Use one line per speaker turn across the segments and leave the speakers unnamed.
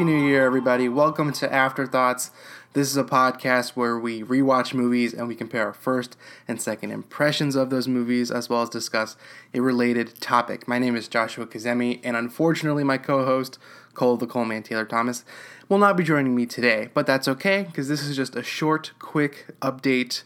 Happy New Year, everybody. Welcome to Afterthoughts. This is a podcast where we rewatch movies and we compare our first and second impressions of those movies, as well as discuss a related topic. My name is Joshua Kazemi, and unfortunately, my co host, Cole the Coleman Taylor Thomas, will not be joining me today, but that's okay because this is just a short, quick update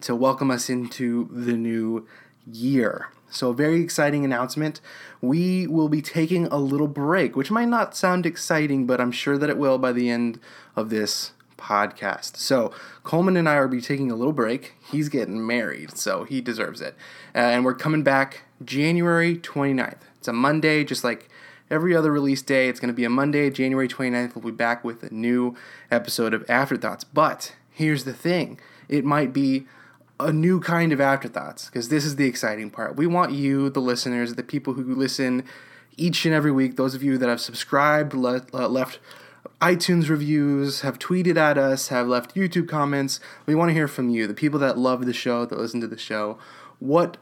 to welcome us into the new year. So, very exciting announcement. We will be taking a little break, which might not sound exciting, but I'm sure that it will by the end of this podcast. So, Coleman and I are be taking a little break. He's getting married, so he deserves it. Uh, and we're coming back January 29th. It's a Monday, just like every other release day. It's going to be a Monday, January 29th. We'll be back with a new episode of Afterthoughts. But here's the thing it might be a new kind of afterthoughts because this is the exciting part. We want you, the listeners, the people who listen each and every week, those of you that have subscribed, le- uh, left iTunes reviews, have tweeted at us, have left YouTube comments. We want to hear from you, the people that love the show, that listen to the show. What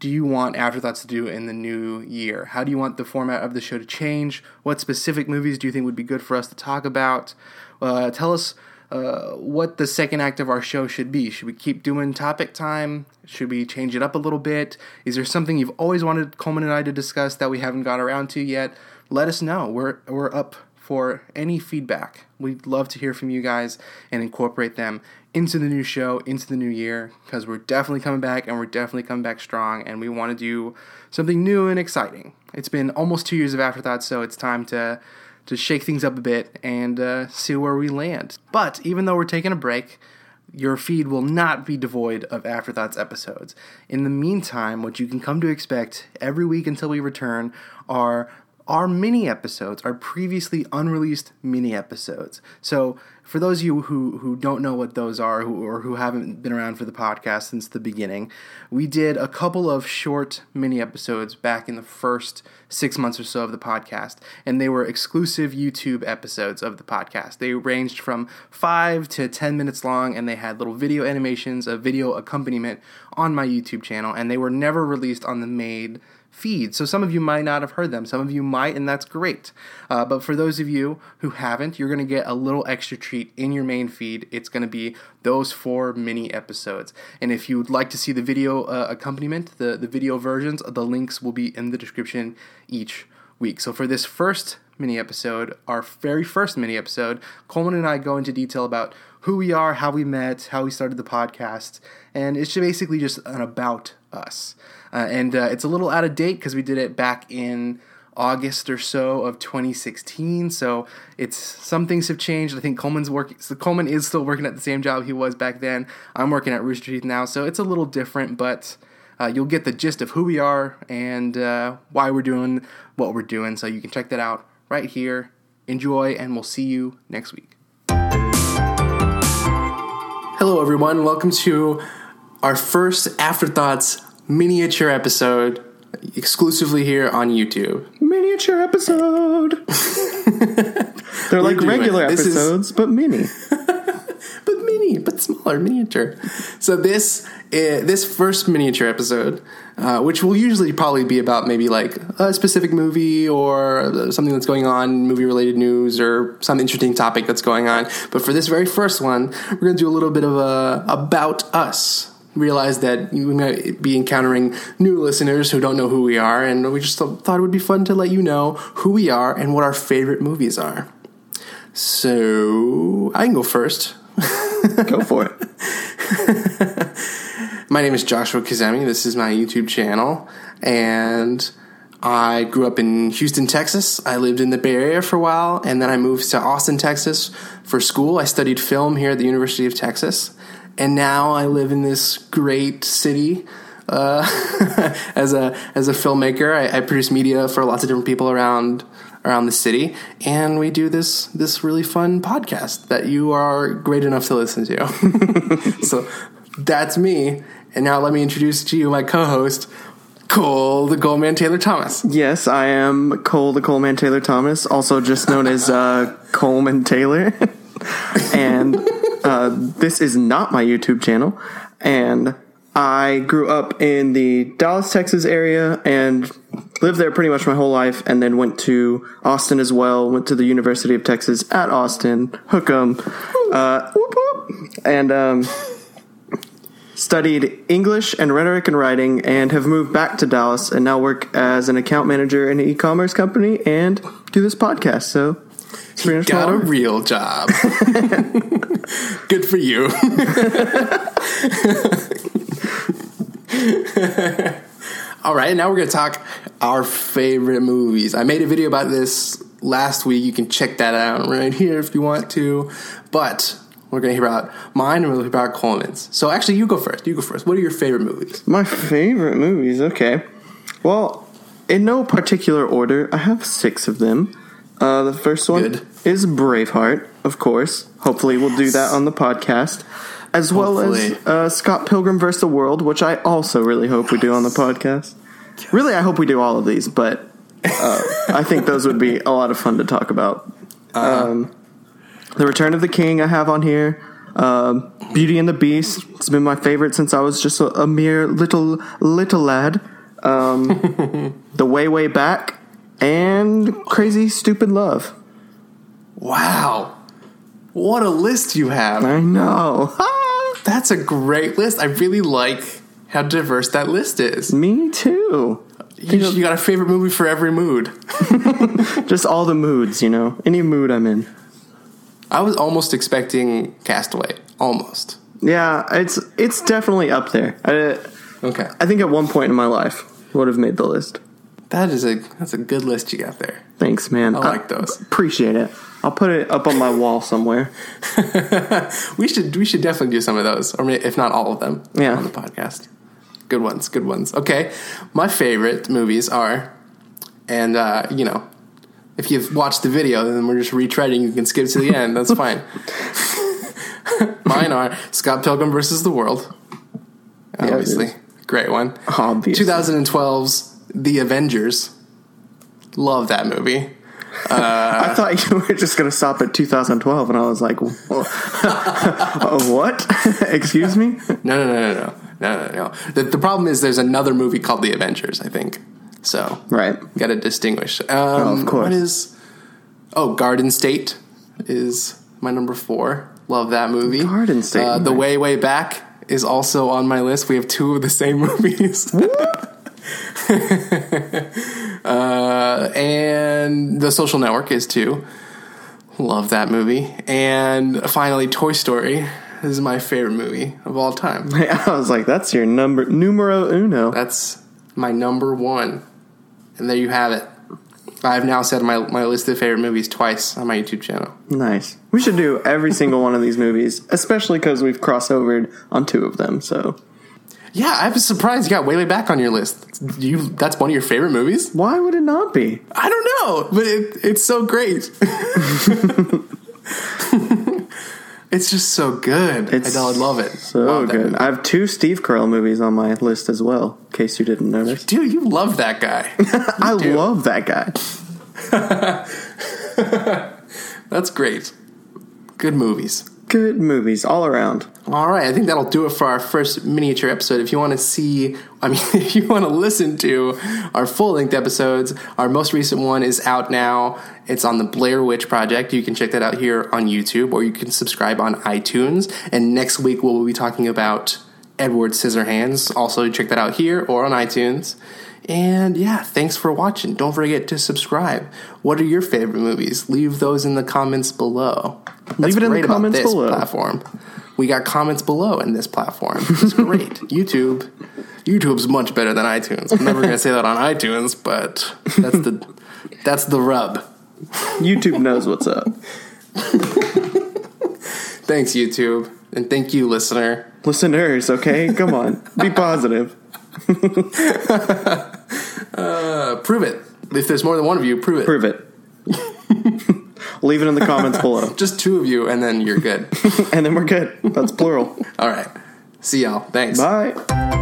do you want Afterthoughts to do in the new year? How do you want the format of the show to change? What specific movies do you think would be good for us to talk about? Uh, tell us uh, what the second act of our show should be. Should we keep doing topic time? Should we change it up a little bit? Is there something you've always wanted Coleman and I to discuss that we haven't got around to yet? Let us know. We're we're up for any feedback. We'd love to hear from you guys and incorporate them into the new show, into the new year, because we're definitely coming back and we're definitely coming back strong and we want to do something new and exciting. It's been almost two years of Afterthought, so it's time to to shake things up a bit and uh, see where we land. But even though we're taking a break, your feed will not be devoid of Afterthoughts episodes. In the meantime, what you can come to expect every week until we return are our mini episodes, are previously unreleased mini episodes. So, for those of you who, who don't know what those are or who haven't been around for the podcast since the beginning, we did a couple of short mini episodes back in the first six months or so of the podcast, and they were exclusive YouTube episodes of the podcast. They ranged from five to 10 minutes long, and they had little video animations, a video accompaniment on my YouTube channel, and they were never released on the main feed. So some of you might not have heard them. Some of you might, and that's great. Uh, but for those of you who haven't, you're going to get a little extra treat in your main feed. It's going to be those four mini episodes. And if you would like to see the video uh, accompaniment, the, the video versions, the links will be in the description each week. So for this first mini episode, our very first mini episode, Coleman and I go into detail about who we are, how we met, how we started the podcast, and it's basically just an about us. Uh, and uh, it's a little out of date because we did it back in August or so of 2016. So it's some things have changed. I think Coleman's working. So Coleman is still working at the same job he was back then. I'm working at Rooster Teeth now, so it's a little different, but. Uh, you'll get the gist of who we are and uh, why we're doing what we're doing. So you can check that out right here. Enjoy, and we'll see you next week. Hello, everyone. Welcome to our first Afterthoughts miniature episode exclusively here on YouTube.
Miniature episode. They're like regular
This is-
episodes, but mini.
but smaller, miniature. So this uh, this first miniature episode, uh, which will usually probably be about maybe like a specific movie or uh, something that's going on, movie related news or some interesting topic that's going on. But for this very first one, we're going to do a little bit of a about us. Realize that we might be encountering new listeners who don't know who we are, and we just thought it would be fun to let you know who we are and what our favorite movies are. So I can go first.
Go for it.
My name is Joshua Kazemi. This is my YouTube channel, and I grew up in Houston, Texas. I lived in the Bay Area for a while, and then I moved to Austin, Texas for school. I studied film here at the University of Texas, and now I live in this great city. Uh, as a as a filmmaker, I, I produce media for lots of different people around around the city, and we do this this really fun podcast that you are great enough to listen to. so that's me. And now let me introduce to you my co-host, Cole the Coleman Taylor Thomas.
Yes, I am Cole the Coleman Taylor Thomas, also just known as uh, Coleman Taylor. and uh, this is not my YouTube channel. And I grew up in the Dallas, Texas area and lived there pretty much my whole life, and then went to Austin as well. Went to the University of Texas at Austin, hook 'em, uh, whoop, whoop, and um, studied English and rhetoric and writing, and have moved back to Dallas, and now work as an account manager in an e-commerce company, and do this podcast. So. It's
Got a real job. Good for you. All right, now we're going to talk our favorite movies. I made a video about this last week. You can check that out right here if you want to. But we're going to hear about mine and we'll hear about Coleman's. So actually, you go first. You go first. What are your favorite movies?
My favorite movies. Okay. Well, in no particular order, I have six of them. Uh, the first one
Good.
is Braveheart, of course. Hopefully, we'll do that on the podcast. As well as uh, Scott Pilgrim vs. the World, which I also really hope we do on the podcast. Really, I hope we do all of these, but uh, I think those would be a lot of fun to talk about.
Uh-huh.
Um, the Return of the King, I have on here. Um, Beauty and the Beast, it's been my favorite since I was just a, a mere little little lad. Um, the Way Way Back, and Crazy Stupid Love.
Wow. What a list you have.
I know.
That's a great list. I really like how diverse that list is.
Me too.
You, you got a favorite movie for every mood.
Just all the moods, you know. Any mood I'm in.
I was almost expecting Castaway. Almost.
Yeah, it's it's definitely up there. I,
Okay.
I think at one point in my life would have made the list.
That is a that's a good list you got there.
Thanks, man.
I like those.
Appreciate it. I'll put it up on my wall somewhere.
We should we should definitely do some of those, or if not all of them,
Yeah.
on the podcast. Good ones, good ones. Okay, my favorite movies are, and uh, you know, if you've watched the video, then we're just retreading. You can skip to the end. That's fine. Mine are Scott Pilgrim versus the World,
it
obviously, great one.
Obviously.
2012's The Avengers. Love that movie.
I thought you were just going to stop at 2012, and I was like, uh, what? Excuse me?
No, no, no, no, no, no, no. The, the problem is there's another movie called The Avengers. I think so.
Right.
Got to distinguish. Um,
Oh, of course.
What is? Oh, Garden State is my number four. Love that movie.
Garden State,
Uh, the. Way Way Back is also on my list. We have two of the same movies. uh, and The Social Network is too. Love that movie. And finally, Toy Story is my favorite movie of all time.
I was like, that's your number, numero uno.
That's my number one. And there you have it. I've now said my, my list of favorite movies twice on my YouTube channel.
Nice. We should do every single one of these movies, especially because we've crossovered on two of them. So
Yeah, I was surprised you got way, way back on your list. You That's one of your favorite movies?
why would it not be?
I don't know, but it, it's so great. it's just so good.
It's
I love it.
So
Love
good. I have two Steve Carell movies on my list as well, in case you didn't notice.
Dude, you love that guy.
I
do.
love that guy.
That's great. Good movies.
Good movies all around.
All right, I think that'll do it for our first miniature episode. If you want to see, I mean, if you want to listen to our full length episodes, our most recent one is out now. It's on the Blair Witch Project. You can check that out here on YouTube or you can subscribe on iTunes. And next week we'll be talking about Edward Scissorhands. Also, check that out here or on iTunes. And yeah, thanks for watching. Don't forget to subscribe. What are your favorite movies? Leave those in the comments below. That's
Leave it in the comments
this
below.
platform. We got comments below in this platform. It's great. YouTube, YouTube's much better than iTunes. I'm never going to say that on iTunes, but that's the that's the rub.
YouTube knows what's up.
Thanks, YouTube, and thank you, listener.
Listeners, okay? Come on. Be positive.
Uh, prove it. If there's more than one of you, prove it.
Prove it. Leave it in the comments below.
Just two of you, and then you're good.
And then we're good. That's plural.
All right. See y'all. Thanks.
Bye.